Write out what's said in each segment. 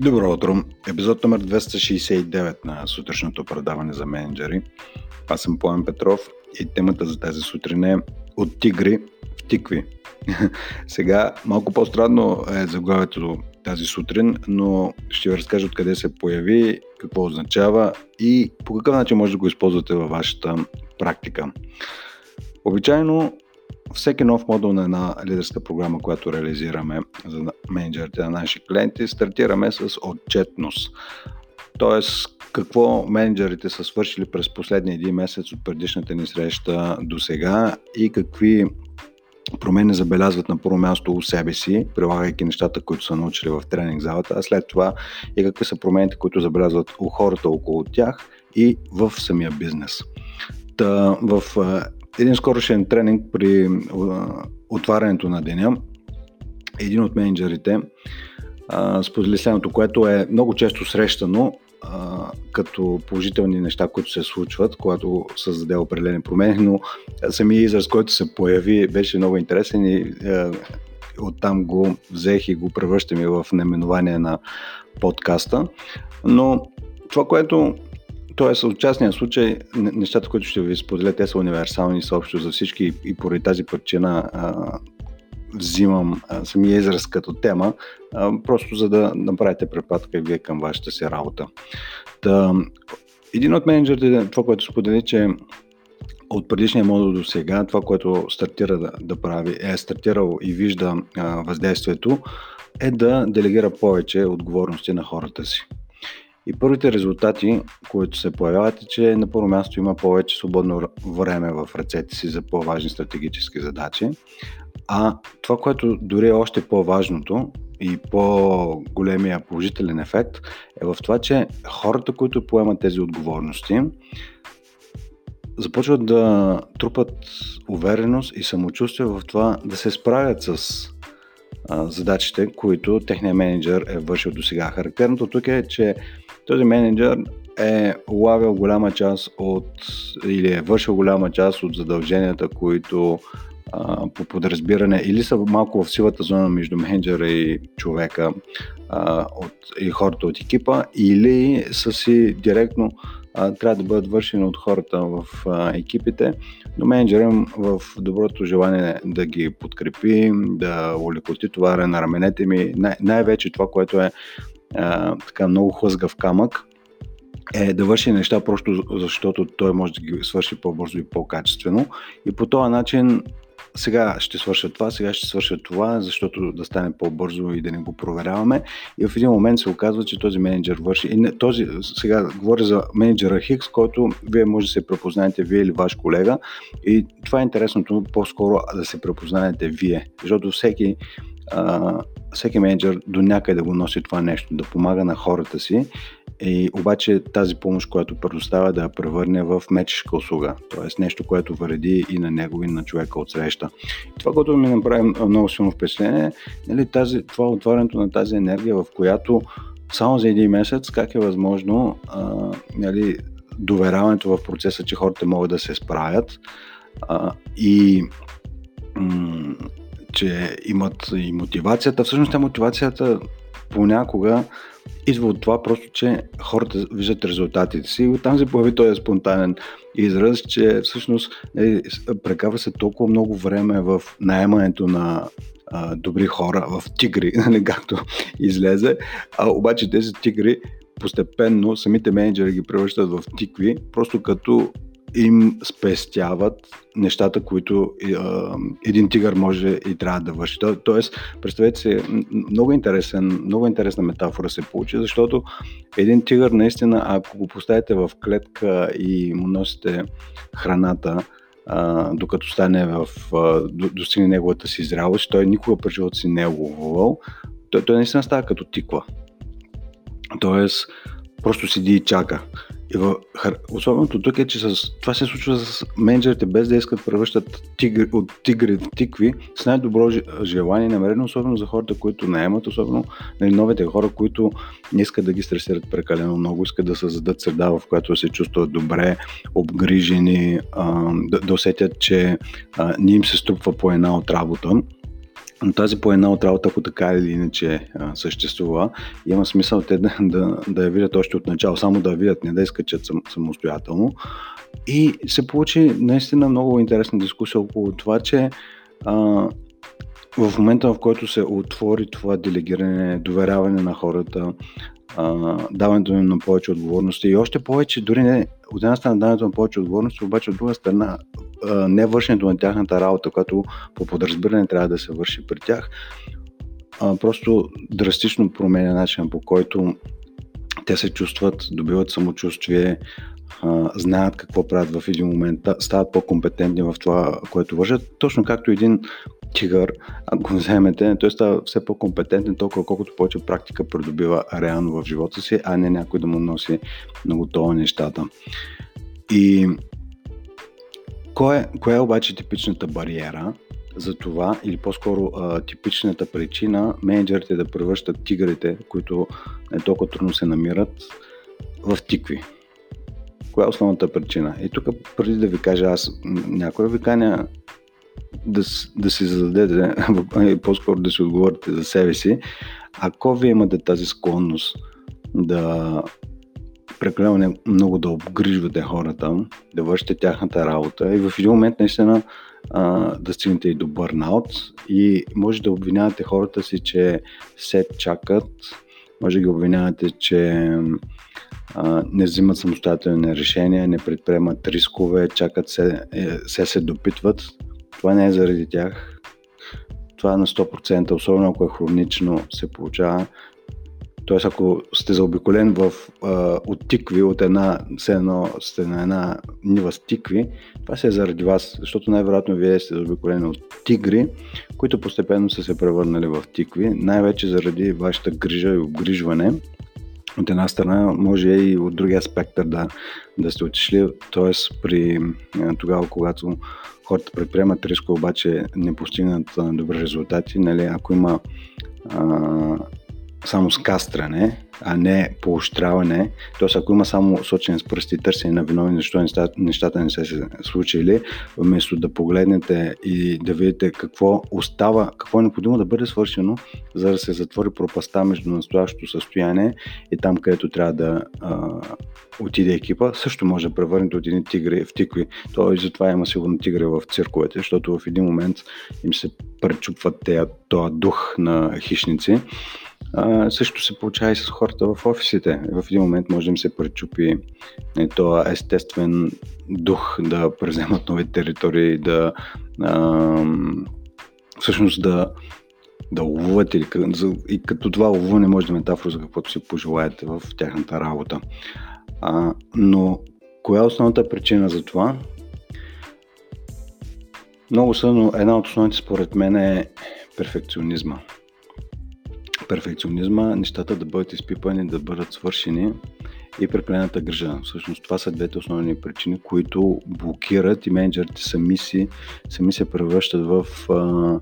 Добро утро! Епизод номер 269 на сутрешното предаване за менеджери. Аз съм Пламен Петров и темата за тази сутрин е от тигри в тикви. Сега малко по-странно е заглавието тази сутрин, но ще ви разкажа откъде се появи, какво означава и по какъв начин може да го използвате във вашата практика. Обичайно всеки нов модул на една лидерска програма, която реализираме за менеджерите на наши клиенти, стартираме с отчетност. Тоест, какво менеджерите са свършили през последния един месец от предишната ни среща до сега и какви промени забелязват на първо място у себе си, прилагайки нещата, които са научили в тренинг залата, а след това и какви са промените, които забелязват у хората около тях и в самия бизнес. Та, в един скорошен тренинг при отварянето на деня, един от менеджерите сподели следното, което е много често срещано а, като положителни неща, които се случват, когато създаде определени промени, но самия израз, който се появи, беше много интересен и а, оттам го взех и го превръщам и в наименование на подкаста. Но това, което Тоест, от частния случай, нещата, които ще ви споделя, те са универсални съобщо за всички и поради тази причина а, взимам а, самия израз като тема, а, просто за да направите препратка и вие към вашата си работа. Та, един от менеджерите, това, което сподели, че от предишния модул до сега, това, което стартира да, да прави, е стартирал и вижда а, въздействието, е да делегира повече отговорности на хората си. И първите резултати, които се появяват е, че на първо място има повече свободно време в ръцете си за по-важни стратегически задачи. А това, което дори е още по-важното и по-големия положителен ефект е в това, че хората, които поемат тези отговорности, започват да трупат увереност и самочувствие в това да се справят с задачите, които техният менеджер е вършил до сега. Характерното тук е, че този менеджер е улавил голяма част от или е вършил голяма част от задълженията, които а, по подразбиране или са малко в силата зона между менеджера и човека а, от, и хората от екипа, или са си директно а, трябва да бъдат вършени от хората в а, екипите, но менеджерът в доброто желание да ги подкрепи, да улекоти товара на раменете ми, най- най-вече това, което е а, така много хлъзгав камък, е да върши неща просто защото той може да ги свърши по-бързо и по-качествено. И по този начин сега ще свърша това, сега ще свърша това, защото да стане по-бързо и да не го проверяваме. И в един момент се оказва, че този менеджер върши. И не, този, сега говоря за менеджера Хикс, който вие може да се препознаете вие или ваш колега. И това е интересното, по-скоро да се препознаете вие. Защото всеки а, всеки менеджер до някъде го носи това нещо, да помага на хората си и обаче тази помощ, която предоставя да я превърне в мечешка услуга, т.е. нещо, което вреди и на него и на човека от среща. Това, което ми направи много силно впечатление, нали, тази, това отварянето на тази енергия, в която само за един месец как е възможно а, нали, доверяването в процеса, че хората могат да се справят а, и м- че имат и мотивацията. Всъщност тя мотивацията понякога идва от това просто, че хората виждат резултатите си и оттам се появи този спонтанен израз, че всъщност е, прекава се толкова много време в найемането на а, добри хора, в тигри, нали, както излезе, а обаче тези тигри постепенно самите менеджери ги превръщат в тикви, просто като им спестяват нещата, които а, един тигър може и трябва да върши. То, тоест, представете се, много, интересен, много интересна метафора се получи, защото един тигър наистина, ако го поставите в клетка и му носите храната, докато стане в, достигне неговата си зрялост, той никога през живота си не е ловувал, той, той наистина става като тиква. Тоест, просто седи и чака. Особеното тук е, че с, това се случва с менеджерите, без да искат превръщат тигри, от тигри в тикви, с най-добро желание намерено, особено за хората, които наемат, особено нали, новите хора, които не искат да ги стресират прекалено много, искат да създадат среда, в която се чувстват добре, обгрижени, а, да, да усетят, че а, не им се струпва по една от работа Но тази по една от работа, ако така или иначе съществува, има смисъл те да, да, да я видят още от начало, само да я видят, не да изкачат сам, самостоятелно. И се получи наистина много интересна дискусия около това, че а, в момента, в който се отвори това делегиране, доверяване на хората, а, даването им на повече отговорности и още повече, дори не от една страна даването на повече отговорности, обаче от друга страна не вършенето на тяхната работа, която по подразбиране трябва да се върши при тях, просто драстично променя начина по който те се чувстват, добиват самочувствие, знаят какво правят в един момент, стават по-компетентни в това, което вършат. Точно както един тигър, ако вземете, той става все по-компетентен толкова колкото повече практика придобива реално в живота си, а не някой да му носи много това нещата. И кое, коя е обаче типичната бариера за това, или по-скоро а, типичната причина менеджерите да превръщат тигрите, които не толкова трудно се намират, в тикви? Коя е основната причина? И тук, преди да ви кажа аз някоя виканя да, да си зададете, по-скоро да си отговорите за себе си, ако вие имате тази склонност да прекалено много да обгрижвате хората, да вършите тяхната работа и в един момент наистина а, да стигнете и до бърнаут и може да обвинявате хората си, че се чакат, може да ги обвинявате, че а, не взимат самостоятелни решения, не предприемат рискове, чакат се, е, се се допитват. Това не е заради тях. Това е на 100%, особено ако е хронично, се получава. Тоест, ако сте заобиколен в, а, от тикви, от една, все едно сте на една нива с тикви, това се е заради вас, защото най-вероятно вие сте заобиколени от тигри, които постепенно са се превърнали в тикви, най-вече заради вашата грижа и обгрижване. От една страна, може и от другия спектър да, да сте отишли, т.е. при тогава, когато хората предприемат риско, обаче не постигнат добри резултати, нали, ако има а, само скастране, а не поощряване. Тоест, ако има само сочен с пръсти и търсене на виновни, защо нещата не са се случили, вместо да погледнете и да видите какво остава, какво е необходимо да бъде свършено, за да се затвори пропаста между настоящото състояние и там, където трябва да а, отиде екипа, също може да превърнете от едни тигри в тикви. То и затова има сигурно тигри в цирковете, защото в един момент им се пречупват този дух на хищници също се получава и с хората в офисите. В един момент може да им се пречупи е, този естествен дух да преземат нови територии, да а, всъщност да, да ловуват или, и като това ловуване може да е метафора за каквото си пожелаете в тяхната работа. А, но коя е основната причина за това? Много са, но една от основните според мен е перфекционизма перфекционизма, нещата да бъдат изпипани, да бъдат свършени и прекалената грижа. Всъщност това са двете основни причини, които блокират и менеджерите сами, си, сами се превръщат в а,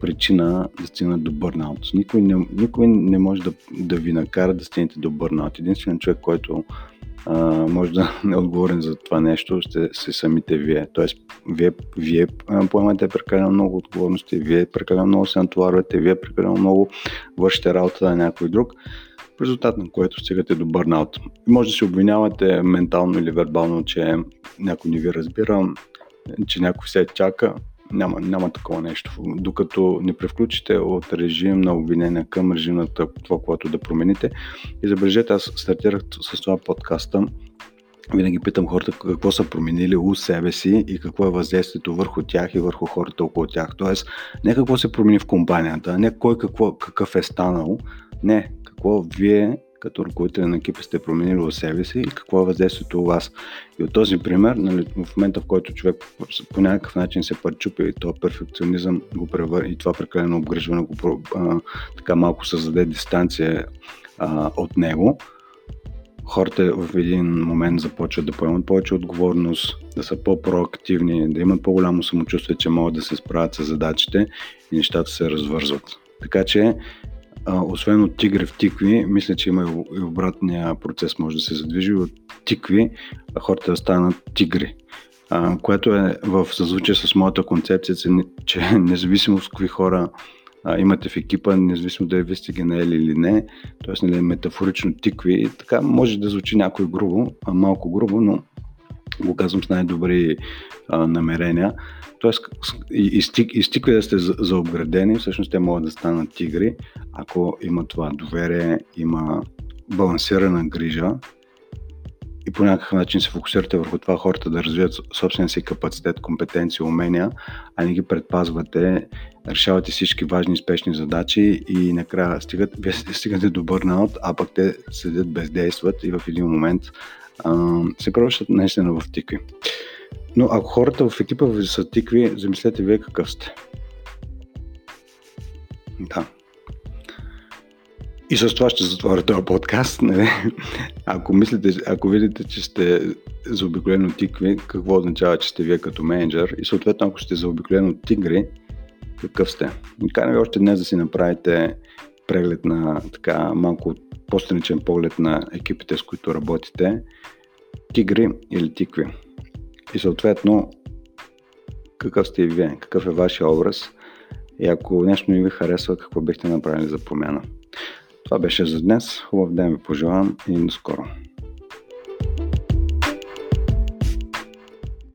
причина да стигнат до бърнаут. Никой не, никой не може да, да ви накара да стигнете до бърнаут. Единственият човек, който а, може да не отговорен за това нещо, ще се самите вие. Тоест, вие, вие поемате прекалено много отговорности, вие прекалено много се натоварвате, вие прекалено много вършите работа на някой друг, в резултат на което стигате до бърнаут. Може да се обвинявате ментално или вербално, че някой не ви разбира, че някой се чака, няма, няма такова нещо. Докато не превключите от режим на обвинение към режим на това, което да промените. И забележете, аз стартирах с това подкаста. Винаги питам хората какво са променили у себе си и какво е въздействието върху тях и върху хората около тях. Тоест, не какво се промени в компанията, не кой какво, какъв е станал, не какво вие като ръководител на екипа сте променили в себе си и какво е въздействието у вас. И от този пример, нали, в момента в който човек по някакъв начин се пречупи и то перфекционизъм го превър... и това прекалено обгрижване го а, така малко създаде дистанция а, от него, хората в един момент започват да поемат повече отговорност, да са по-проактивни, да имат по-голямо самочувствие, че могат да се справят с задачите и нещата се развързват. Така че а, освен от тигри в тикви, мисля, че има и обратния процес може да се задвижи от тикви, а хората да станат тигри. А, което е в съзвучие с моята концепция, че независимо с какви хора а, имате в екипа, независимо дали вие сте ги или не, т.е. Нали, метафорично тикви. Така може да звучи някой грубо, а малко грубо, но го казвам с най-добри а, намерения. Тоест, и, и, и стикви да сте заобградени, всъщност те могат да станат тигри, ако има това доверие, има балансирана грижа и по някакъв начин се фокусирате върху това хората да развият собствения си капацитет, компетенции, умения, а не ги предпазвате, решавате всички важни, спешни задачи и накрая стигат, стигате до бърнаут, а пък те седят бездействат и в един момент се превръщат наистина в тикви. Но ако хората в екипа ви са тикви, замислете вие какъв сте. Да. И с това ще затворя този подкаст. Нали? Ако мислите, ако видите, че сте заобиколено тикви, какво означава, че сте вие като менеджер и съответно ако сте заобиколено тигри, какъв сте. Каня ви още днес да си направите преглед на така малко по-страничен поглед на екипите, с които работите, тигри или тикви. И съответно, какъв сте и вие, какъв е вашия образ и ако нещо не ви харесва, какво бихте направили за промяна. Това беше за днес. Хубав ден ви пожелавам и до скоро.